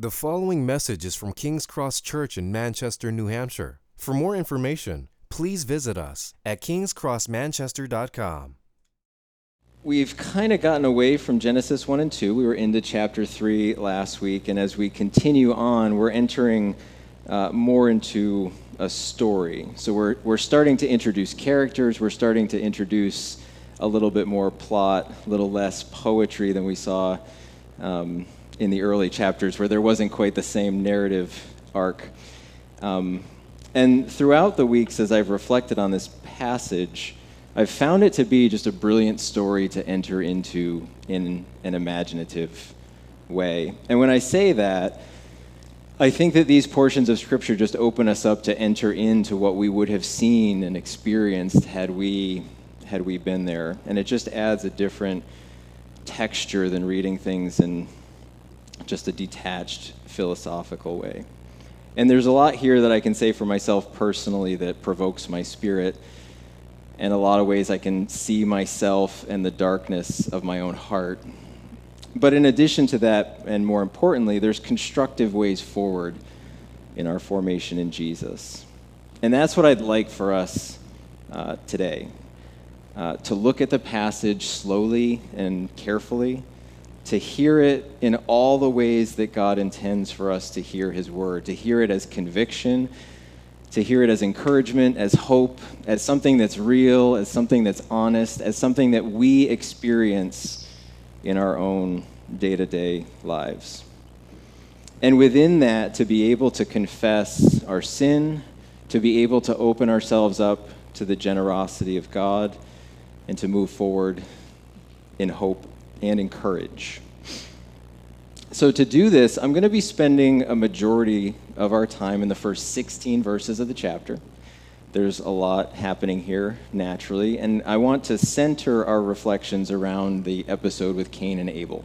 The following message is from King's Cross Church in Manchester, New Hampshire. For more information, please visit us at kingscrossmanchester.com. We've kind of gotten away from Genesis 1 and 2. We were into chapter 3 last week, and as we continue on, we're entering uh, more into a story. So we're, we're starting to introduce characters, we're starting to introduce a little bit more plot, a little less poetry than we saw um, in the early chapters, where there wasn't quite the same narrative arc. Um, and throughout the weeks, as I've reflected on this passage, I've found it to be just a brilliant story to enter into in an imaginative way. And when I say that, I think that these portions of Scripture just open us up to enter into what we would have seen and experienced had we had we been there, and it just adds a different texture than reading things in just a detached philosophical way. And there's a lot here that I can say for myself personally that provokes my spirit. And a lot of ways I can see myself and the darkness of my own heart. But in addition to that, and more importantly, there's constructive ways forward in our formation in Jesus. And that's what I'd like for us uh, today uh, to look at the passage slowly and carefully, to hear it in all the ways that God intends for us to hear His word, to hear it as conviction, to hear it as encouragement, as hope, as something that's real, as something that's honest, as something that we experience in our own day to day lives. And within that, to be able to confess our sin, to be able to open ourselves up to the generosity of God and to move forward in hope and encourage. So, to do this, I'm going to be spending a majority of our time in the first 16 verses of the chapter. There's a lot happening here naturally, and I want to center our reflections around the episode with Cain and Abel.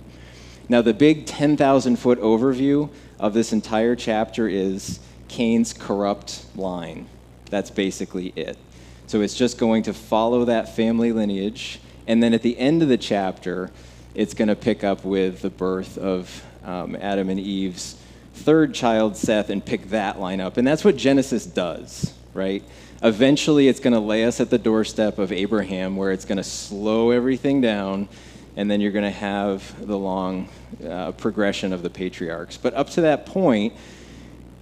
Now, the big 10,000 foot overview of this entire chapter is Cain's corrupt line. That's basically it. So it's just going to follow that family lineage. And then at the end of the chapter, it's going to pick up with the birth of um, Adam and Eve's third child, Seth, and pick that line up. And that's what Genesis does, right? Eventually, it's going to lay us at the doorstep of Abraham, where it's going to slow everything down, and then you're going to have the long uh, progression of the patriarchs. But up to that point,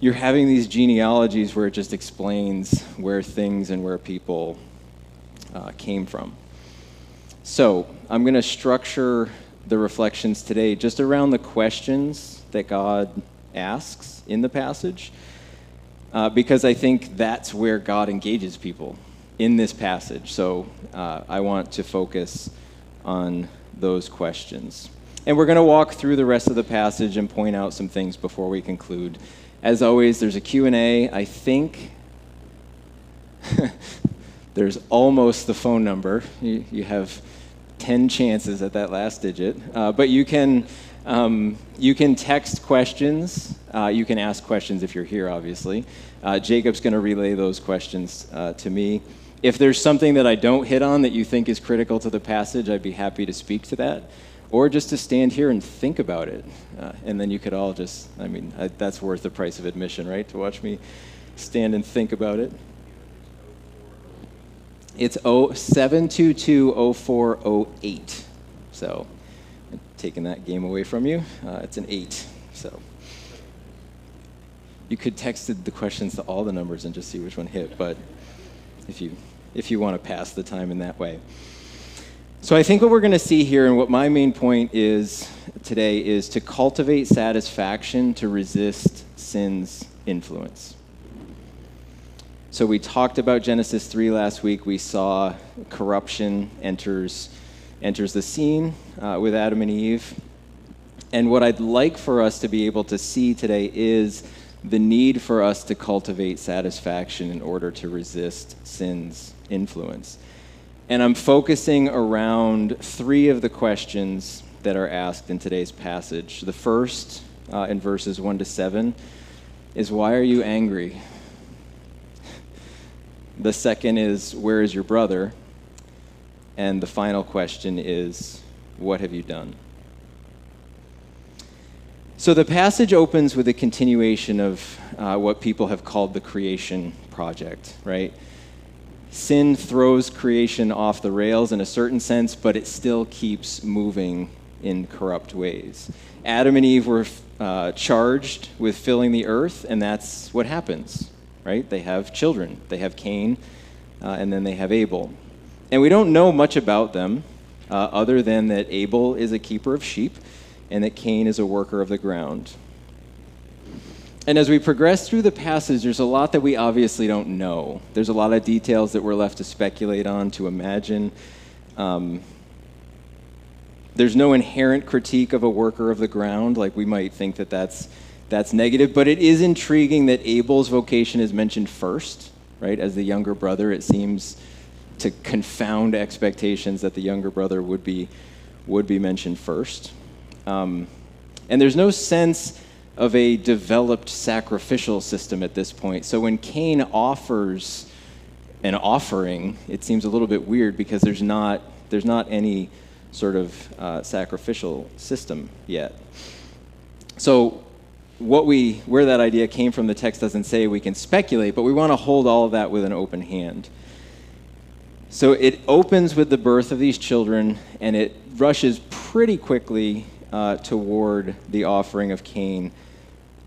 you're having these genealogies where it just explains where things and where people uh, came from. So I'm going to structure the reflections today just around the questions that God asks in the passage, uh, because I think that's where God engages people in this passage. So uh, I want to focus on those questions. And we're going to walk through the rest of the passage and point out some things before we conclude. As always, there's a Q&A. I think there's almost the phone number. You, you, have 10 chances at that last digit. Uh, but you can, um, you can text questions. Uh, you can ask questions if you're here, obviously. Uh, Jacob's going to relay those questions uh, to me. If there's something that I don't hit on that you think is critical to the passage, I'd be happy to speak to that or just to stand here and think about it. Uh, and then you could all just, I mean, I, that's worth the price of admission, right? To watch me stand and think about it. It's 7220408. So, taking that game away from you, uh, it's an 8. So, you could text the questions to all the numbers and just see which one hit, but if you if you want to pass the time in that way. So I think what we're going to see here, and what my main point is today, is to cultivate satisfaction to resist sin's influence. So we talked about Genesis 3 last week. We saw corruption enters, enters the scene uh, with Adam and Eve. And what I'd like for us to be able to see today is the need for us to cultivate satisfaction in order to resist sin's influence. And I'm focusing around three of the questions that are asked in today's passage. The first, uh, in verses 1 to 7, is Why are you angry? The second is Where is your brother? And the final question is What have you done? So the passage opens with a continuation of uh, what people have called the creation project, right? Sin throws creation off the rails in a certain sense, but it still keeps moving in corrupt ways. Adam and Eve were uh, charged with filling the earth, and that's what happens, right? They have children. They have Cain, uh, and then they have Abel. And we don't know much about them uh, other than that Abel is a keeper of sheep and that Cain is a worker of the ground. And as we progress through the passage, there's a lot that we obviously don't know. There's a lot of details that we're left to speculate on, to imagine. Um, there's no inherent critique of a worker of the ground, like we might think that that's, that's negative, but it is intriguing that Abel's vocation is mentioned first, right? As the younger brother, it seems to confound expectations that the younger brother would be, would be mentioned first. Um, and there's no sense of a developed sacrificial system at this point. So when Cain offers an offering, it seems a little bit weird because there's not, there's not any sort of uh, sacrificial system yet. So what we, where that idea came from, the text doesn't say. We can speculate, but we want to hold all of that with an open hand. So it opens with the birth of these children, and it rushes pretty quickly uh, toward the offering of Cain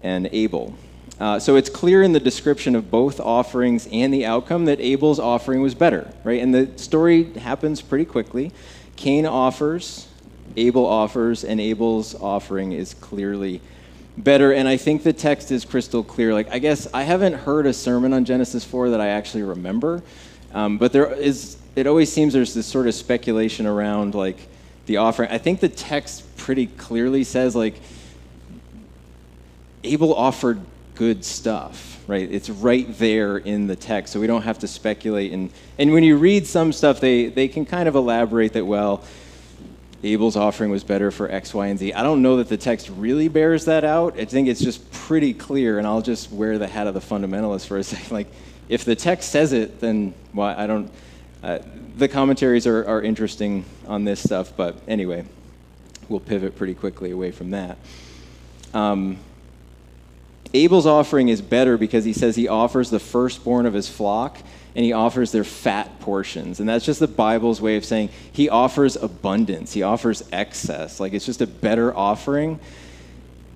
and Abel. Uh, so it's clear in the description of both offerings and the outcome that Abel's offering was better, right? And the story happens pretty quickly. Cain offers, Abel offers, and Abel's offering is clearly better. And I think the text is crystal clear. Like, I guess I haven't heard a sermon on Genesis 4 that I actually remember, um, but there is, it always seems there's this sort of speculation around, like, the offering. I think the text pretty clearly says, like, Abel offered good stuff, right? It's right there in the text, so we don't have to speculate. And, and when you read some stuff, they, they can kind of elaborate that, well, Abel's offering was better for X, Y, and Z. I don't know that the text really bears that out. I think it's just pretty clear, and I'll just wear the hat of the fundamentalist for a second. Like, if the text says it, then well, I don't. Uh, the commentaries are, are interesting on this stuff, but anyway, we'll pivot pretty quickly away from that. Um, Abel's offering is better because he says he offers the firstborn of his flock and he offers their fat portions. And that's just the Bible's way of saying he offers abundance, he offers excess. Like it's just a better offering.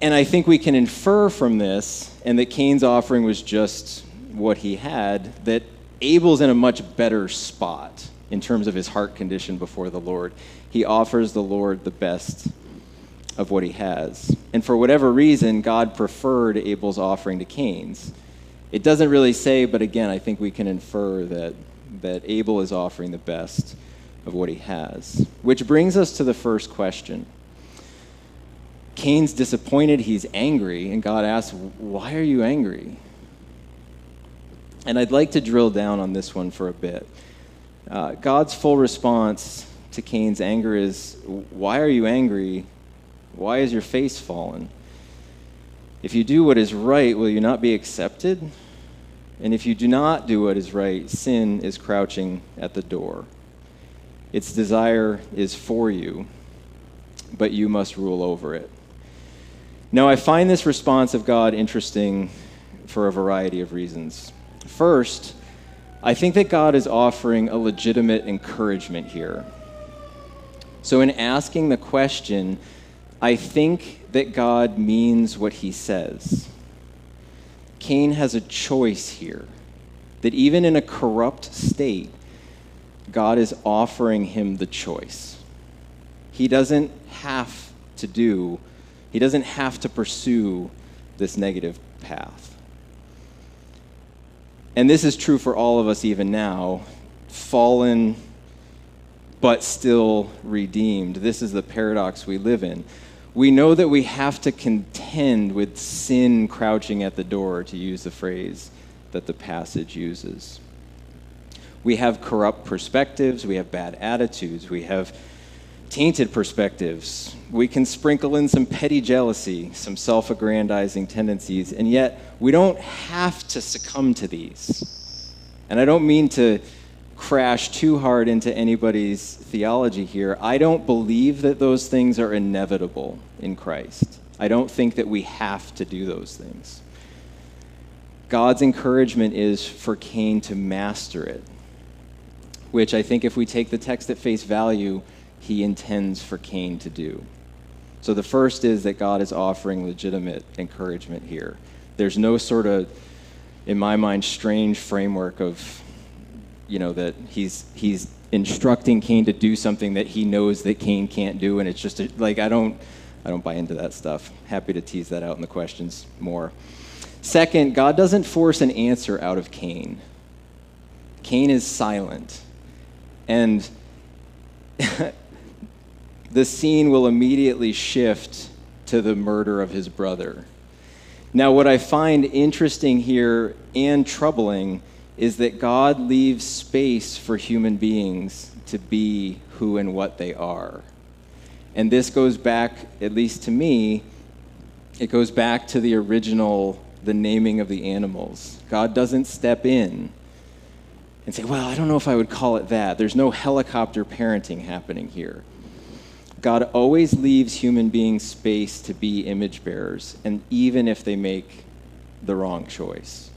And I think we can infer from this, and that Cain's offering was just what he had, that Abel's in a much better spot in terms of his heart condition before the Lord. He offers the Lord the best of what he has. And for whatever reason, God preferred Abel's offering to Cain's. It doesn't really say, but again, I think we can infer that, that Abel is offering the best of what he has. Which brings us to the first question. Cain's disappointed, he's angry, and God asks, Why are you angry? And I'd like to drill down on this one for a bit. Uh, God's full response to Cain's anger is, Why are you angry? Why is your face fallen? If you do what is right, will you not be accepted? And if you do not do what is right, sin is crouching at the door. Its desire is for you, but you must rule over it. Now, I find this response of God interesting for a variety of reasons. First, I think that God is offering a legitimate encouragement here. So, in asking the question, I think that God means what he says. Cain has a choice here, that even in a corrupt state, God is offering him the choice. He doesn't have to do, he doesn't have to pursue this negative path. And this is true for all of us even now, fallen but still redeemed. This is the paradox we live in. We know that we have to contend with sin crouching at the door, to use the phrase that the passage uses. We have corrupt perspectives, we have bad attitudes, we have tainted perspectives. We can sprinkle in some petty jealousy, some self aggrandizing tendencies, and yet we don't have to succumb to these. And I don't mean to crash too hard into anybody's theology here. I don't believe that those things are inevitable in Christ. I don't think that we have to do those things. God's encouragement is for Cain to master it, which I think if we take the text at face value, he intends for Cain to do. So the first is that God is offering legitimate encouragement here. There's no sort of, in my mind, strange framework of, you know, that he's he's instructing Cain to do something that he knows that Cain can't do, and it's just a, like I don't I don't buy into that stuff. Happy to tease that out in the questions more. Second, God doesn't force an answer out of Cain. Cain is silent. And the scene will immediately shift to the murder of his brother. Now, what I find interesting here and troubling is that God leaves space for human beings to be who and what they are. And this goes back, at least to me, it goes back to the original, the naming of the animals. God doesn't step in and say, well, I don't know if I would call it that. There's no helicopter parenting happening here. God always leaves human beings space to be image bearers, and even if they make the wrong choice,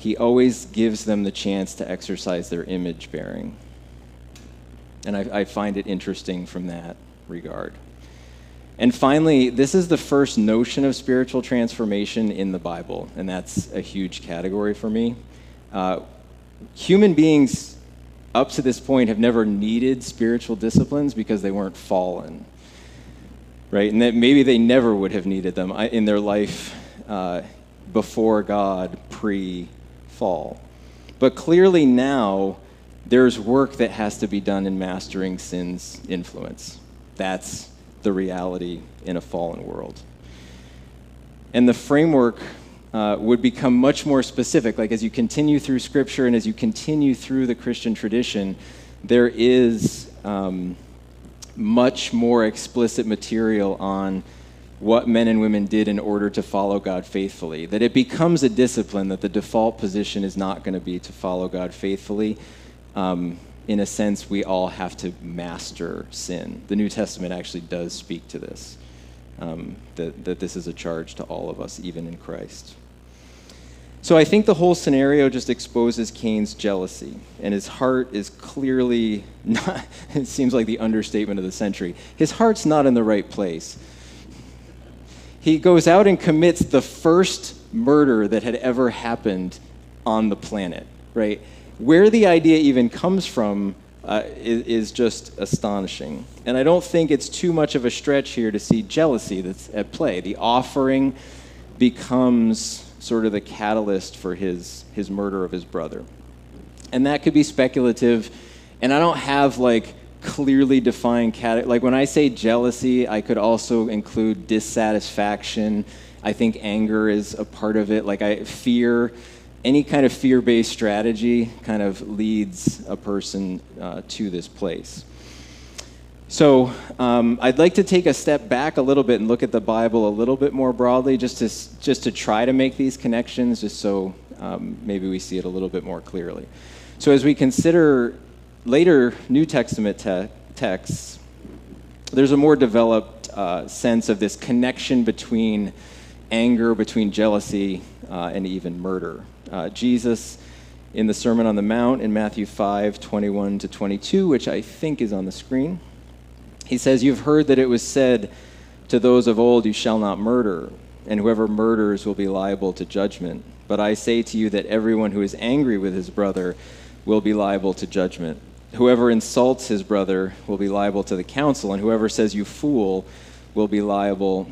He always gives them the chance to exercise their image bearing. And I, I find it interesting from that regard. And finally, this is the first notion of spiritual transformation in the Bible, and that's a huge category for me. Uh, human beings up to this point have never needed spiritual disciplines because they weren't fallen right and that maybe they never would have needed them in their life uh, before god pre-fall but clearly now there's work that has to be done in mastering sin's influence. That's the reality in a fallen world. And the framework uh, would become much more specific. Like as you continue through Scripture and as you continue through the Christian tradition, there is um, much more explicit material on what men and women did in order to follow God faithfully. That it becomes a discipline, that the default position is not going to be to follow God faithfully. Um, in a sense, we all have to master sin. The New Testament actually does speak to this, um, that, that this is a charge to all of us, even in Christ. So I think the whole scenario just exposes Cain's jealousy, and his heart is clearly not, it seems like the understatement of the century. His heart's not in the right place. He goes out and commits the first murder that had ever happened on the planet, right? Where the idea even comes from uh, is, is just astonishing. And I don't think it's too much of a stretch here to see jealousy that's at play. The offering becomes sort of the catalyst for his, his murder of his brother. And that could be speculative. And I don't have like clearly defined cat like when I say jealousy, I could also include dissatisfaction. I think anger is a part of it. Like I fear any kind of fear-based strategy kind of leads a person uh, to this place. So um, I'd like to take a step back a little bit and look at the Bible a little bit more broadly, just to just to try to make these connections, just so um, maybe we see it a little bit more clearly. So as we consider later New Testament te- texts, there's a more developed uh, sense of this connection between anger, between jealousy, uh, and even murder. Uh, Jesus in the Sermon on the Mount in Matthew 5, 21 to 22, which I think is on the screen. He says, You've heard that it was said to those of old, You shall not murder, and whoever murders will be liable to judgment. But I say to you that everyone who is angry with his brother will be liable to judgment. Whoever insults his brother will be liable to the council, and whoever says, You fool, will be liable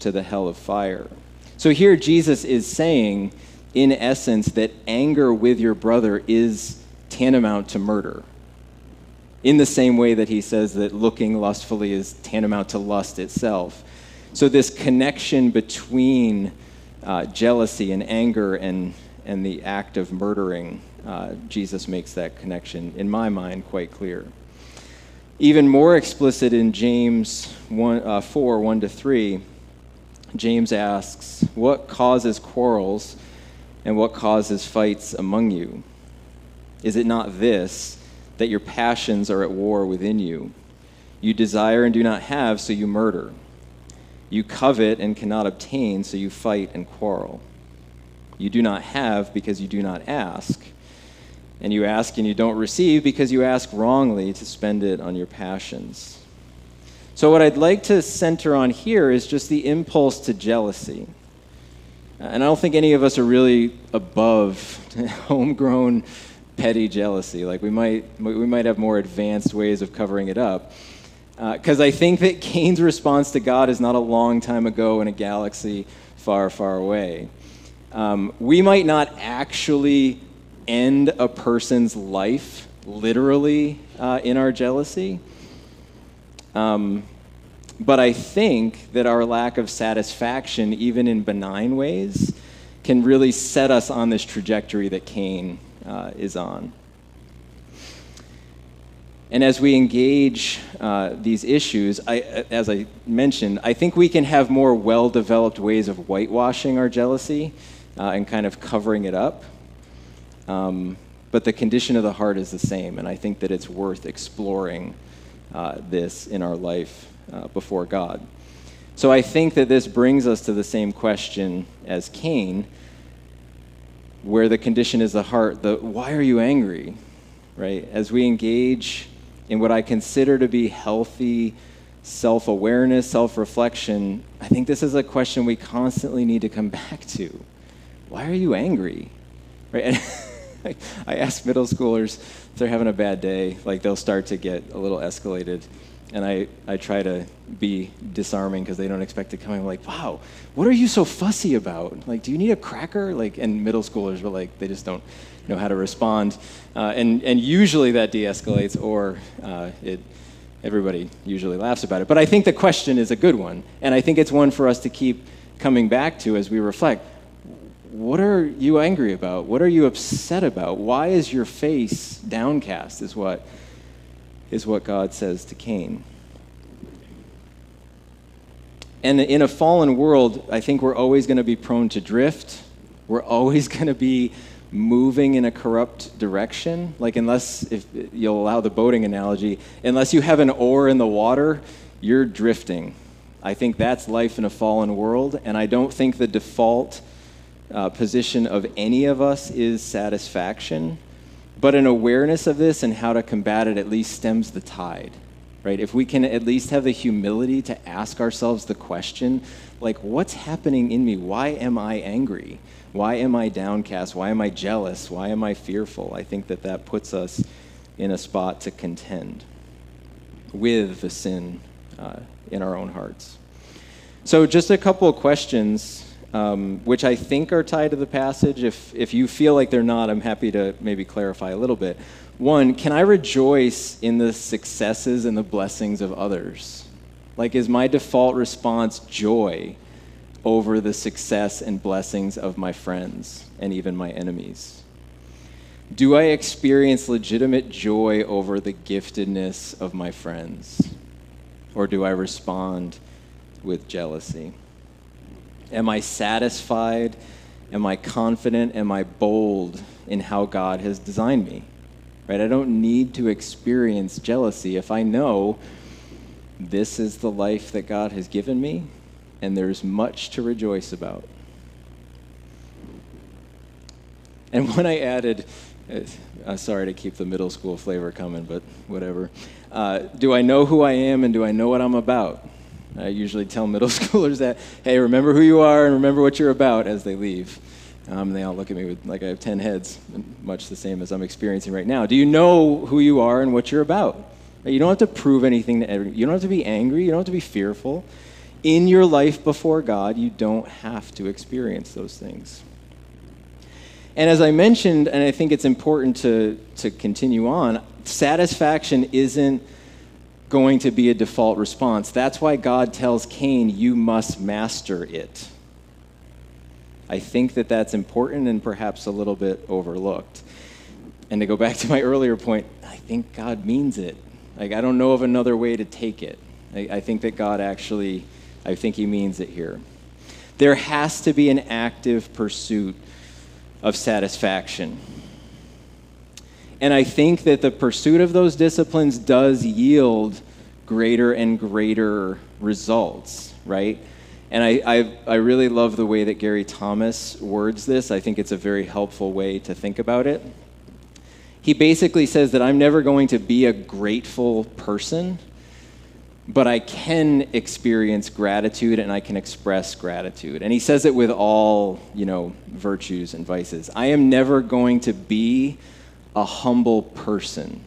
to the hell of fire. So here Jesus is saying, in essence, that anger with your brother is tantamount to murder in the same way that he says that looking lustfully is tantamount to lust itself. So, this connection between uh, jealousy and anger and, and the act of murdering, uh, Jesus makes that connection, in my mind, quite clear. Even more explicit in James 1, uh, 4 1 to 3, James asks, What causes quarrels and what causes fights among you? Is it not this? that your passions are at war within you. You desire and do not have, so you murder. You covet and cannot obtain, so you fight and quarrel. You do not have because you do not ask. And you ask and you don't receive because you ask wrongly to spend it on your passions. So, what I'd like to center on here is just the impulse to jealousy. And I don't think any of us are really above homegrown petty jealousy. Like we might, we might have more advanced ways of covering it up. Because uh, I think that Cain's response to God is not a long time ago in a galaxy far, far away. Um, we might not actually end a person's life literally uh, in our jealousy. Um, but I think that our lack of satisfaction, even in benign ways, can really set us on this trajectory that Cain uh, is on. And as we engage uh, these issues, I, as I mentioned, I think we can have more well developed ways of whitewashing our jealousy uh, and kind of covering it up. Um, but the condition of the heart is the same, and I think that it's worth exploring uh, this in our life uh, before God. So I think that this brings us to the same question as Cain where the condition is the heart, the why are you angry? Right? As we engage in what I consider to be healthy self awareness, self reflection, I think this is a question we constantly need to come back to. Why are you angry? Right? And I ask middle schoolers if they're having a bad day, like they'll start to get a little escalated and I, I try to be disarming because they don't expect to come in like, wow, what are you so fussy about? Like, do you need a cracker? Like, and middle schoolers were like, they just don't know how to respond. Uh, and, and usually that de-escalates or uh, it, everybody usually laughs about it. But I think the question is a good one. And I think it's one for us to keep coming back to as we reflect. What are you angry about? What are you upset about? Why is your face downcast is what is what God says to Cain. And in a fallen world, I think we're always going to be prone to drift. We're always going to be moving in a corrupt direction. Like, unless, if you'll allow the boating analogy, unless you have an oar in the water, you're drifting. I think that's life in a fallen world, and I don't think the default uh, position of any of us is satisfaction. But an awareness of this and how to combat it at least stems the tide, right? If we can at least have the humility to ask ourselves the question, like, what's happening in me? Why am I angry? Why am I downcast? Why am I jealous? Why am I fearful? I think that that puts us in a spot to contend with the sin uh, in our own hearts. So, just a couple of questions um, which I think are tied to the passage. If, if you feel like they're not, I'm happy to maybe clarify a little bit. One, can I rejoice in the successes and the blessings of others? Like, is my default response joy over the success and blessings of my friends and even my enemies? Do I experience legitimate joy over the giftedness of my friends? Or do I respond with jealousy? Am I satisfied? Am I confident? Am I bold in how God has designed me? Right? I don't need to experience jealousy if I know this is the life that God has given me and there's much to rejoice about. And when I added, uh, sorry to keep the middle school flavor coming, but whatever. Uh, do I know who I am and do I know what I'm about? I usually tell middle schoolers that, hey, remember who you are and remember what you're about as they leave. Um, and they all look at me with, like I have 10 heads, much the same as I'm experiencing right now. Do you know who you are and what you're about? You don't have to prove anything to everyone. You don't have to be angry. You don't have to be fearful. In your life before God, you don't have to experience those things. And as I mentioned, and I think it's important to, to continue on, satisfaction isn't going to be a default response. That's why God tells Cain, You must master it. I think that that's important and perhaps a little bit overlooked. And to go back to my earlier point, I think God means it. Like, I don't know of another way to take it. I, I think that God actually, I think He means it here. There has to be an active pursuit of satisfaction. And I think that the pursuit of those disciplines does yield greater and greater results, right? And I, I, I, really love the way that Gary Thomas words this. I think it's a very helpful way to think about it. He basically says that I'm never going to be a grateful person, but I can experience gratitude and I can express gratitude. And he says it with all, you know, virtues and vices. I am never going to be a humble person.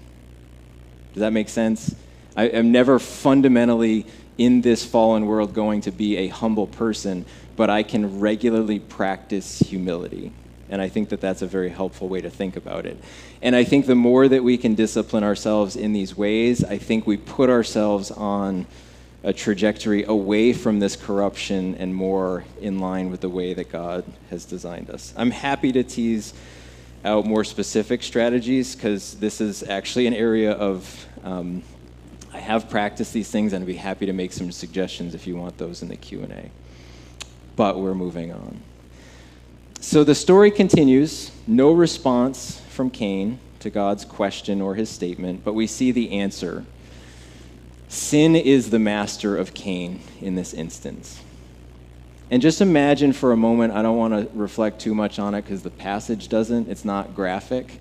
Does that make sense? I am never fundamentally in this fallen world going to be a humble person, but I can regularly practice humility. And I think that that's a very helpful way to think about it. And I think the more that we can discipline ourselves in these ways, I think we put ourselves on a trajectory away from this corruption and more in line with the way that God has designed us. I'm happy to tease out more specific strategies because this is actually an area of um, I have practiced these things, and I'd be happy to make some suggestions if you want those in the Q&A. But we're moving on. So the story continues. No response from Cain to God's question or his statement, but we see the answer. Sin is the master of Cain in this instance. And just imagine for a moment, I don't want to reflect too much on it because the passage doesn't, it's not graphic.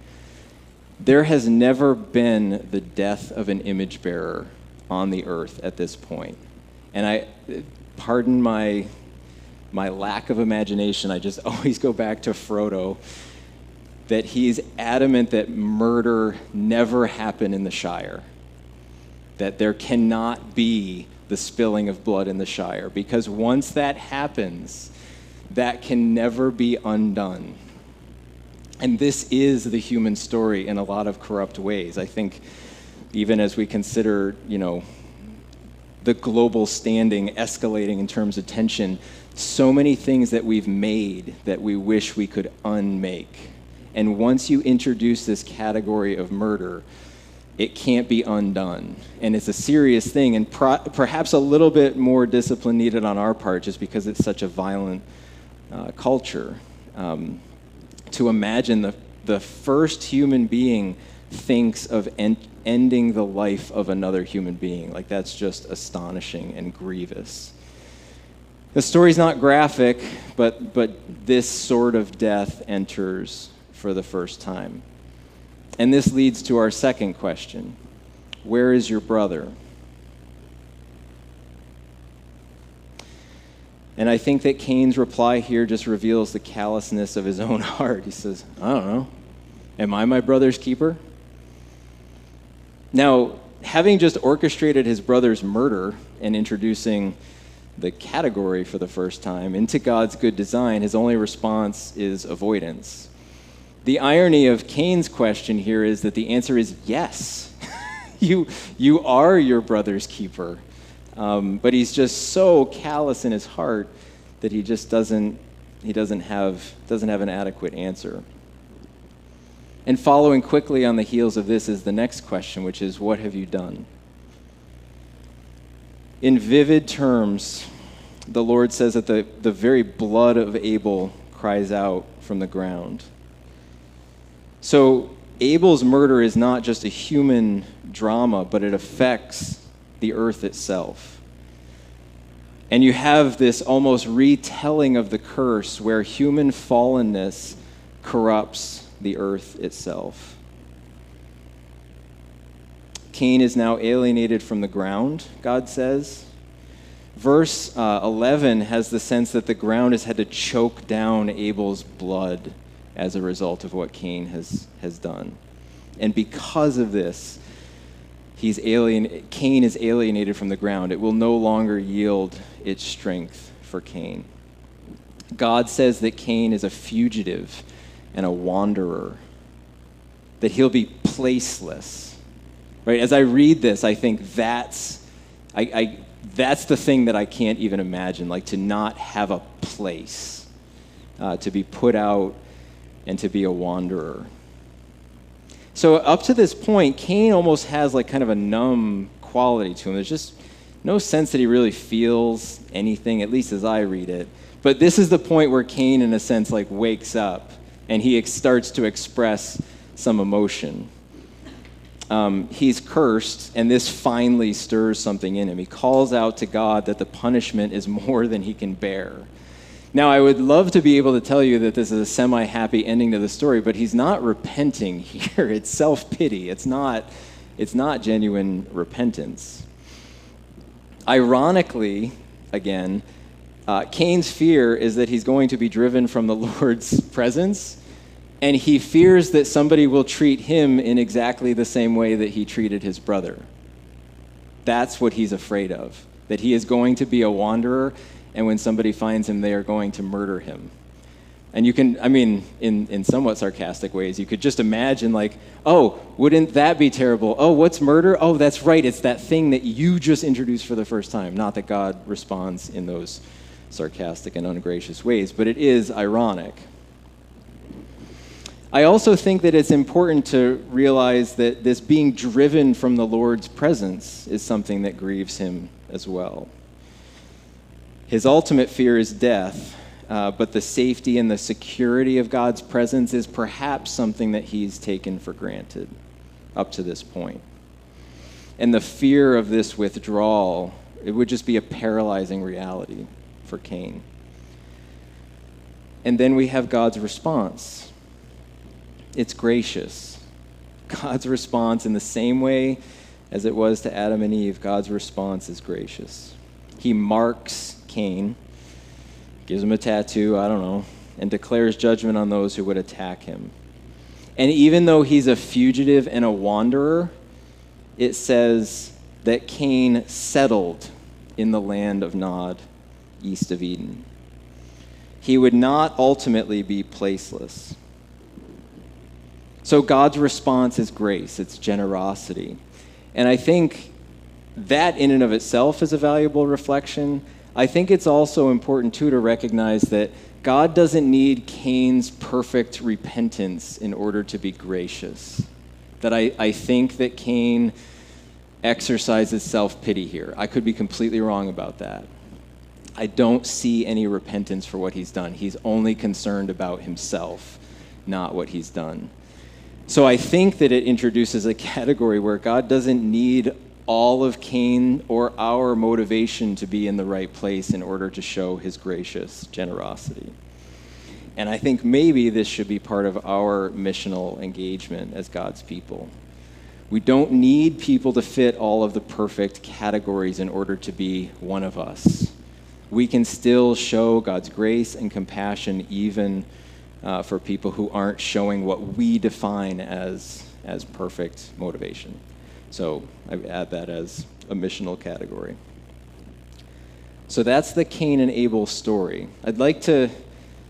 There has never been the death of an image bearer on the earth at this point. And I, pardon my, my lack of imagination, I just always go back to Frodo that he's adamant that murder never happened in the Shire, that there cannot be the spilling of blood in the Shire, because once that happens, that can never be undone. And this is the human story in a lot of corrupt ways. I think even as we consider, you know, the global standing escalating in terms of tension, so many things that we've made that we wish we could unmake. And once you introduce this category of murder, it can't be undone. And it's a serious thing, and pro- perhaps a little bit more discipline needed on our part just because it's such a violent uh, culture. Um, to imagine the, the first human being thinks of en- ending the life of another human being. Like, that's just astonishing and grievous. The story's not graphic, but, but this sort of death enters for the first time. And this leads to our second question Where is your brother? And I think that Cain's reply here just reveals the callousness of his own heart. He says, I don't know. Am I my brother's keeper? Now, having just orchestrated his brother's murder and introducing the category for the first time into God's good design, his only response is avoidance. The irony of Cain's question here is that the answer is yes. you, you are your brother's keeper. Um, but he's just so callous in his heart that he just doesn't, he doesn't have, doesn't have an adequate answer. And following quickly on the heels of this is the next question, which is, What have you done? In vivid terms, the Lord says that the, the very blood of Abel cries out from the ground. So, Abel's murder is not just a human drama, but it affects the earth itself. And you have this almost retelling of the curse where human fallenness corrupts the earth itself. Cain is now alienated from the ground, God says. Verse uh, 11 has the sense that the ground has had to choke down Abel's blood as a result of what Cain has, has done. And because of this, he's alien, Cain is alienated from the ground. It will no longer yield its strength for Cain. God says that Cain is a fugitive and a wanderer, that he'll be placeless. Right? As I read this, I think that's, I, I, that's the thing that I can't even imagine, like to not have a place, uh, to be put out and to be a wanderer. So up to this point, Cain almost has like kind of a numb quality to him. There's just no sense that he really feels anything, at least as I read it. But this is the point where Cain, in a sense, like wakes up and he starts to express some emotion. um, he's cursed, and this finally stirs something in him. He calls out to God that the punishment is more than he can bear. Now, I would love to be able to tell you that this is a semi happy ending to the story, but he's not repenting here. It's self pity, it's not, it's not genuine repentance. Ironically, again, uh, Cain's fear is that he's going to be driven from the Lord's presence, and he fears that somebody will treat him in exactly the same way that he treated his brother. That's what he's afraid of, that he is going to be a wanderer, and when somebody finds him, they are going to murder him. And you can, I mean, in, in somewhat sarcastic ways, you could just imagine, like, oh, wouldn't that be terrible? Oh, what's murder? Oh, that's right. It's that thing that you just introduced for the first time. Not that God responds in those sarcastic and ungracious ways, but it is ironic. I also think that it's important to realize that this being driven from the Lord's presence is something that grieves him as well. His ultimate fear is death, uh, but the safety and the security of God's presence is perhaps something that he's taken for granted up to this point. And the fear of this withdrawal, it would just be a paralyzing reality for Cain. And then we have God's response. It's gracious. God's response, in the same way as it was to Adam and Eve, God's response is gracious. He marks Cain, gives him a tattoo, I don't know, and declares judgment on those who would attack him. And even though he's a fugitive and a wanderer, it says that Cain settled in the land of Nod east of Eden. He would not ultimately be placeless. So God's response is grace, it's generosity. And I think that in and of itself is a valuable reflection. I think it's also important, too, to recognize that God doesn't need Cain's perfect repentance in order to be gracious. That I, I think that Cain exercises self pity here. I could be completely wrong about that. I don't see any repentance for what he's done. He's only concerned about himself, not what he's done. So I think that it introduces a category where God doesn't need all of Cain or our motivation to be in the right place in order to show his gracious generosity. And I think maybe this should be part of our missional engagement as God's people. We don't need people to fit all of the perfect categories in order to be one of us we can still show God's grace and compassion even uh, for people who aren't showing what we define as, as perfect motivation. So I add that as a missional category. So that's the Cain and Abel story. I'd like to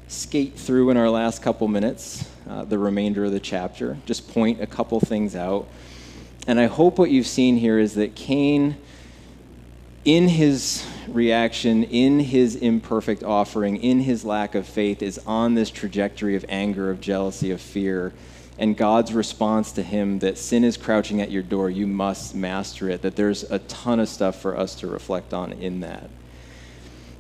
skate through in our last couple minutes uh, the remainder of the chapter, just point a couple things out. And I hope what you've seen here is that Cain in his reaction, in his imperfect offering, in his lack of faith, is on this trajectory of anger, of jealousy, of fear. And God's response to him that sin is crouching at your door, you must master it, that there's a ton of stuff for us to reflect on in that.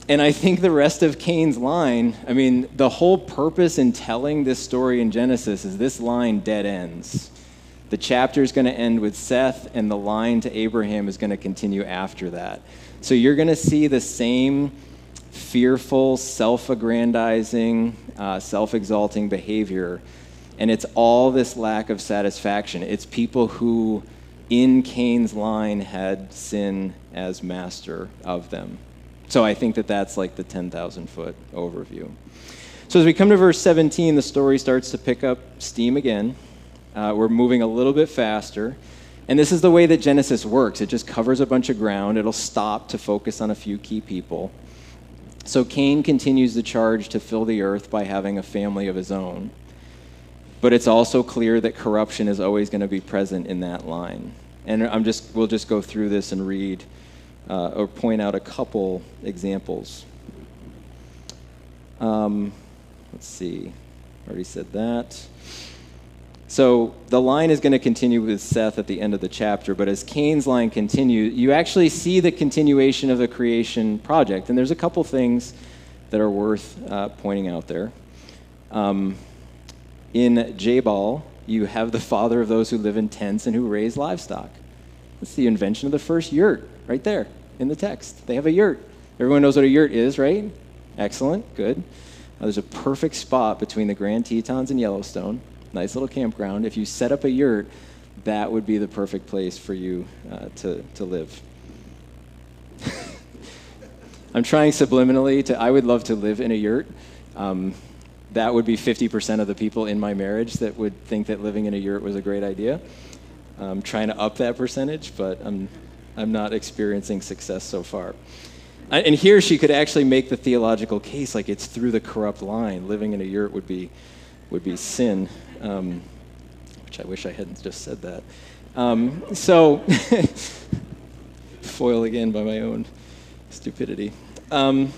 And I think the rest of Cain's line, I mean, the whole purpose in telling this story in Genesis is this line dead ends. The chapter is going to end with Seth, and the line to Abraham is going to continue after that. So you're going to see the same fearful, self aggrandizing, uh, self exalting behavior. And it's all this lack of satisfaction. It's people who, in Cain's line, had sin as master of them. So I think that that's like the 10,000 foot overview. So as we come to verse 17, the story starts to pick up steam again. Uh, we're moving a little bit faster. And this is the way that Genesis works it just covers a bunch of ground, it'll stop to focus on a few key people. So Cain continues the charge to fill the earth by having a family of his own. But it's also clear that corruption is always going to be present in that line. And I'm just, we'll just go through this and read uh, or point out a couple examples. Um, let's see. Already said that. So the line is going to continue with Seth at the end of the chapter, but as Cain's line continues, you actually see the continuation of the creation project. And there's a couple things that are worth uh, pointing out there. Um, in Jabal, you have the father of those who live in tents and who raise livestock. That's the invention of the first yurt, right there in the text. They have a yurt. Everyone knows what a yurt is, right? Excellent, good. Now, there's a perfect spot between the Grand Tetons and Yellowstone. Nice little campground. If you set up a yurt, that would be the perfect place for you uh, to, to live. I'm trying subliminally to, I would love to live in a yurt. Um, that would be 50% of the people in my marriage that would think that living in a yurt was a great idea. I'm trying to up that percentage, but I'm, I'm not experiencing success so far. And here she could actually make the theological case like it's through the corrupt line. Living in a yurt would be, would be sin, um, which I wish I hadn't just said that. Um, so, foil again by my own stupidity. Um,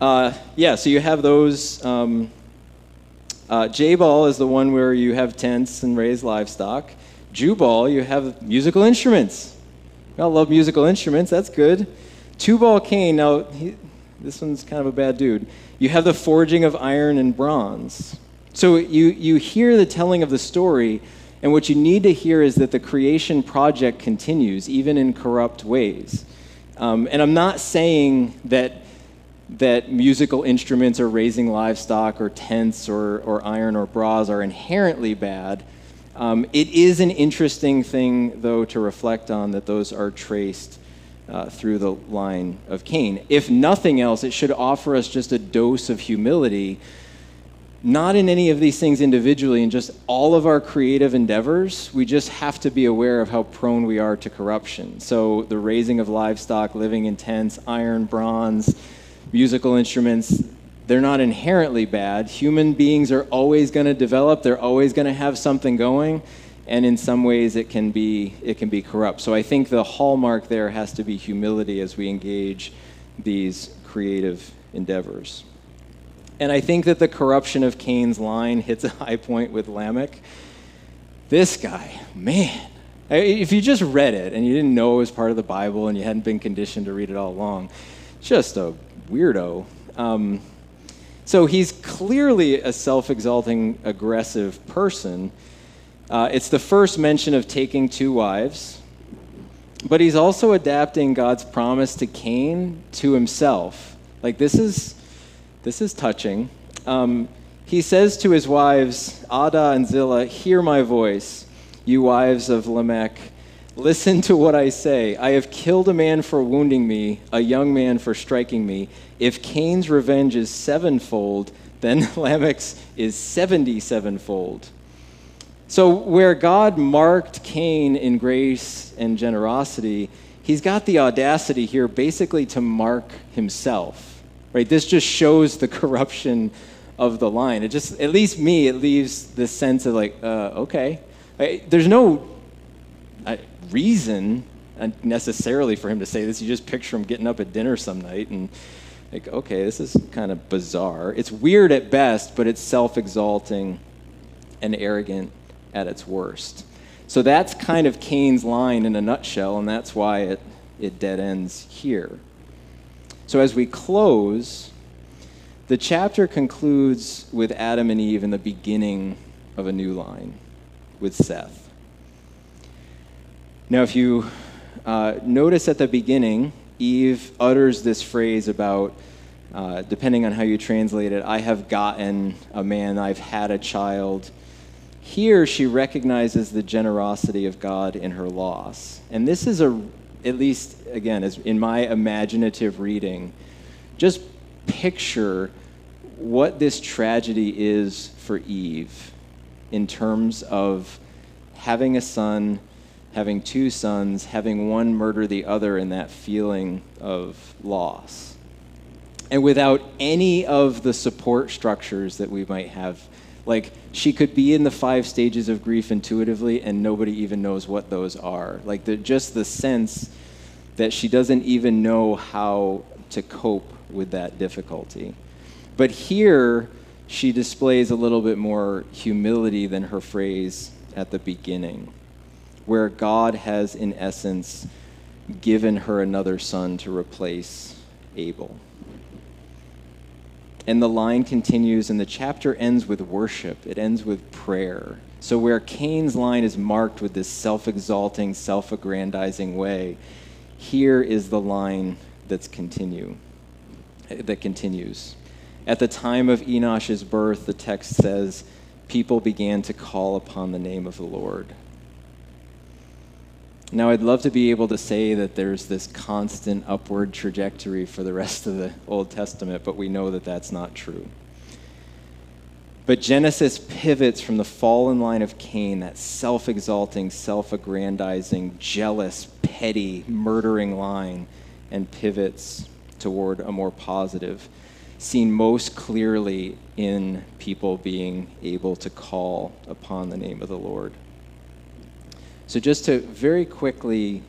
uh, yeah, so you have those. Um, uh, Jabal is the one where you have tents and raise livestock. Jubal, you have musical instruments. I love musical instruments. That's good. Tubal-Cain, now he, this one's kind of a bad dude. You have the forging of iron and bronze. So you, you hear the telling of the story, and what you need to hear is that the creation project continues, even in corrupt ways. Um, and I'm not saying that that musical instruments or raising livestock or tents or, or iron or bras are inherently bad. Um, it is an interesting thing, though, to reflect on that those are traced uh, through the line of Cain. If nothing else, it should offer us just a dose of humility, not in any of these things individually, in just all of our creative endeavors. We just have to be aware of how prone we are to corruption. So, the raising of livestock, living in tents, iron, bronze, musical instruments, they're not inherently bad. Human beings are always going to develop, they're always going to have something going, and in some ways it can be it can be corrupt. So I think the hallmark there has to be humility as we engage these creative endeavors. And I think that the corruption of Cain's line hits a high point with Lamech. This guy, man, if you just read it and you didn't know it was part of the Bible and you hadn't been conditioned to read it all along, just a weirdo. Um, so he's clearly a self exalting, aggressive person. Uh, it's the first mention of taking two wives, but he's also adapting God's promise to Cain to himself. Like, this is, this is touching. Um, he says to his wives, Adah and Zillah, Hear my voice, you wives of Lamech. Listen to what I say. I have killed a man for wounding me, a young man for striking me. If Cain's revenge is sevenfold, then Lamech's is 77fold. So, where God marked Cain in grace and generosity, he's got the audacity here basically to mark himself. Right? This just shows the corruption of the line. It just, at least me, it leaves this sense of like, uh, okay. There's no reason uh, necessarily for him to say this. You just picture him getting up at dinner some night and like, okay, this is kind of bizarre. It's weird at best, but it's self-exalting and arrogant at its worst. So that's kind of Cain's line in a nutshell, and that's why it, it dead ends here. So as we close, the chapter concludes with Adam and Eve in the beginning of a new line with Seth. Now, if you uh, notice at the beginning, Eve utters this phrase about, uh, depending on how you translate it, I have gotten a man, I've had a child. Here, she recognizes the generosity of God in her loss. And this is a, at least, again, as in my imaginative reading, just picture what this tragedy is for Eve in terms of having a son having two sons, having one murder the other, and that feeling of loss. And without any of the support structures that we might have, like she could be in the five stages of grief intuitively, and nobody even knows what those are. Like the, just the sense that she doesn't even know how to cope with that difficulty. But here, she displays a little bit more humility than her phrase at the beginning where God has, in essence, given her another son to replace Abel. And the line continues, and the chapter ends with worship. It ends with prayer. So, where Cain's line is marked with this self exalting, self aggrandizing way, here is the line that's continue, that continues. At the time of Enosh's birth, the text says, people began to call upon the name of the Lord. Now, I'd love to be able to say that there's this constant upward trajectory for the rest of the Old Testament, but we know that that's not true. But Genesis pivots from the fallen line of Cain, that self exalting, self aggrandizing, jealous, petty, murdering line, and pivots toward a more positive, seen most clearly in people being able to call upon the name of the Lord. So, just to very quickly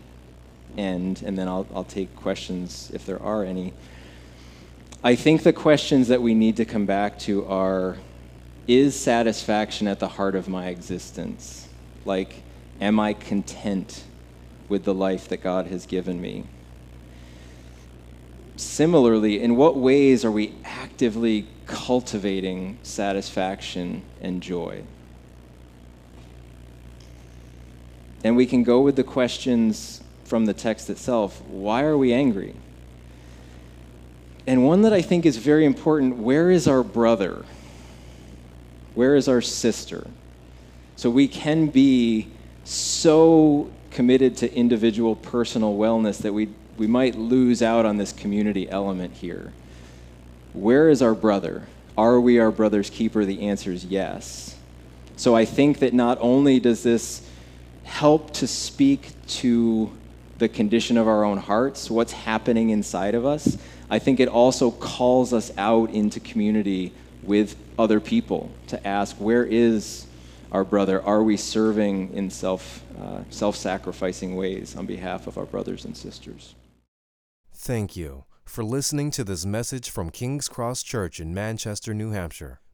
end, and then I'll, I'll take questions if there are any. I think the questions that we need to come back to are Is satisfaction at the heart of my existence? Like, am I content with the life that God has given me? Similarly, in what ways are we actively cultivating satisfaction and joy? And we can go with the questions from the text itself why are we angry? And one that I think is very important where is our brother? Where is our sister? So we can be so committed to individual personal wellness that we, we might lose out on this community element here. Where is our brother? Are we our brother's keeper? The answer is yes. So I think that not only does this help to speak to the condition of our own hearts, what's happening inside of us, I think it also calls us out into community with other people to ask, where is our brother? Are we serving in self, uh, self-sacrificing ways on behalf of our brothers and sisters? Thank you for listening to this message from King's Cross Church in Manchester, New Hampshire.